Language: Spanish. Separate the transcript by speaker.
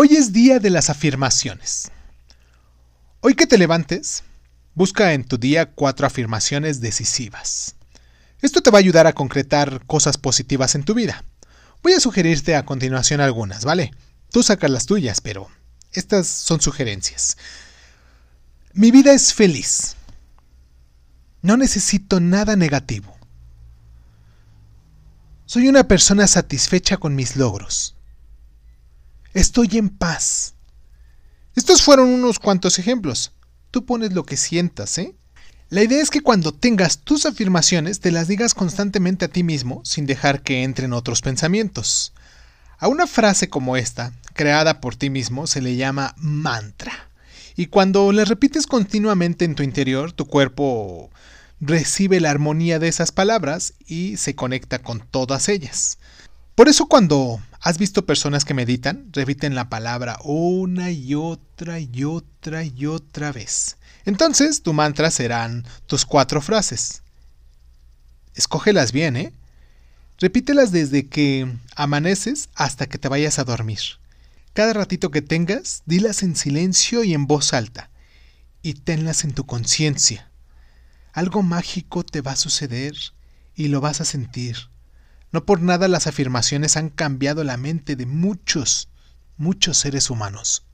Speaker 1: Hoy es día de las afirmaciones. Hoy que te levantes, busca en tu día cuatro afirmaciones decisivas. Esto te va a ayudar a concretar cosas positivas en tu vida. Voy a sugerirte a continuación algunas, ¿vale? Tú sacas las tuyas, pero estas son sugerencias. Mi vida es feliz. No necesito nada negativo. Soy una persona satisfecha con mis logros. Estoy en paz. Estos fueron unos cuantos ejemplos. Tú pones lo que sientas, ¿eh? La idea es que cuando tengas tus afirmaciones te las digas constantemente a ti mismo sin dejar que entren otros pensamientos. A una frase como esta, creada por ti mismo, se le llama mantra. Y cuando la repites continuamente en tu interior, tu cuerpo recibe la armonía de esas palabras y se conecta con todas ellas. Por eso cuando has visto personas que meditan, repiten la palabra una y otra y otra y otra vez. Entonces tu mantra serán tus cuatro frases. Escógelas bien, ¿eh? Repítelas desde que amaneces hasta que te vayas a dormir. Cada ratito que tengas, dilas en silencio y en voz alta. Y tenlas en tu conciencia. Algo mágico te va a suceder y lo vas a sentir. No por nada las afirmaciones han cambiado la mente de muchos, muchos seres humanos.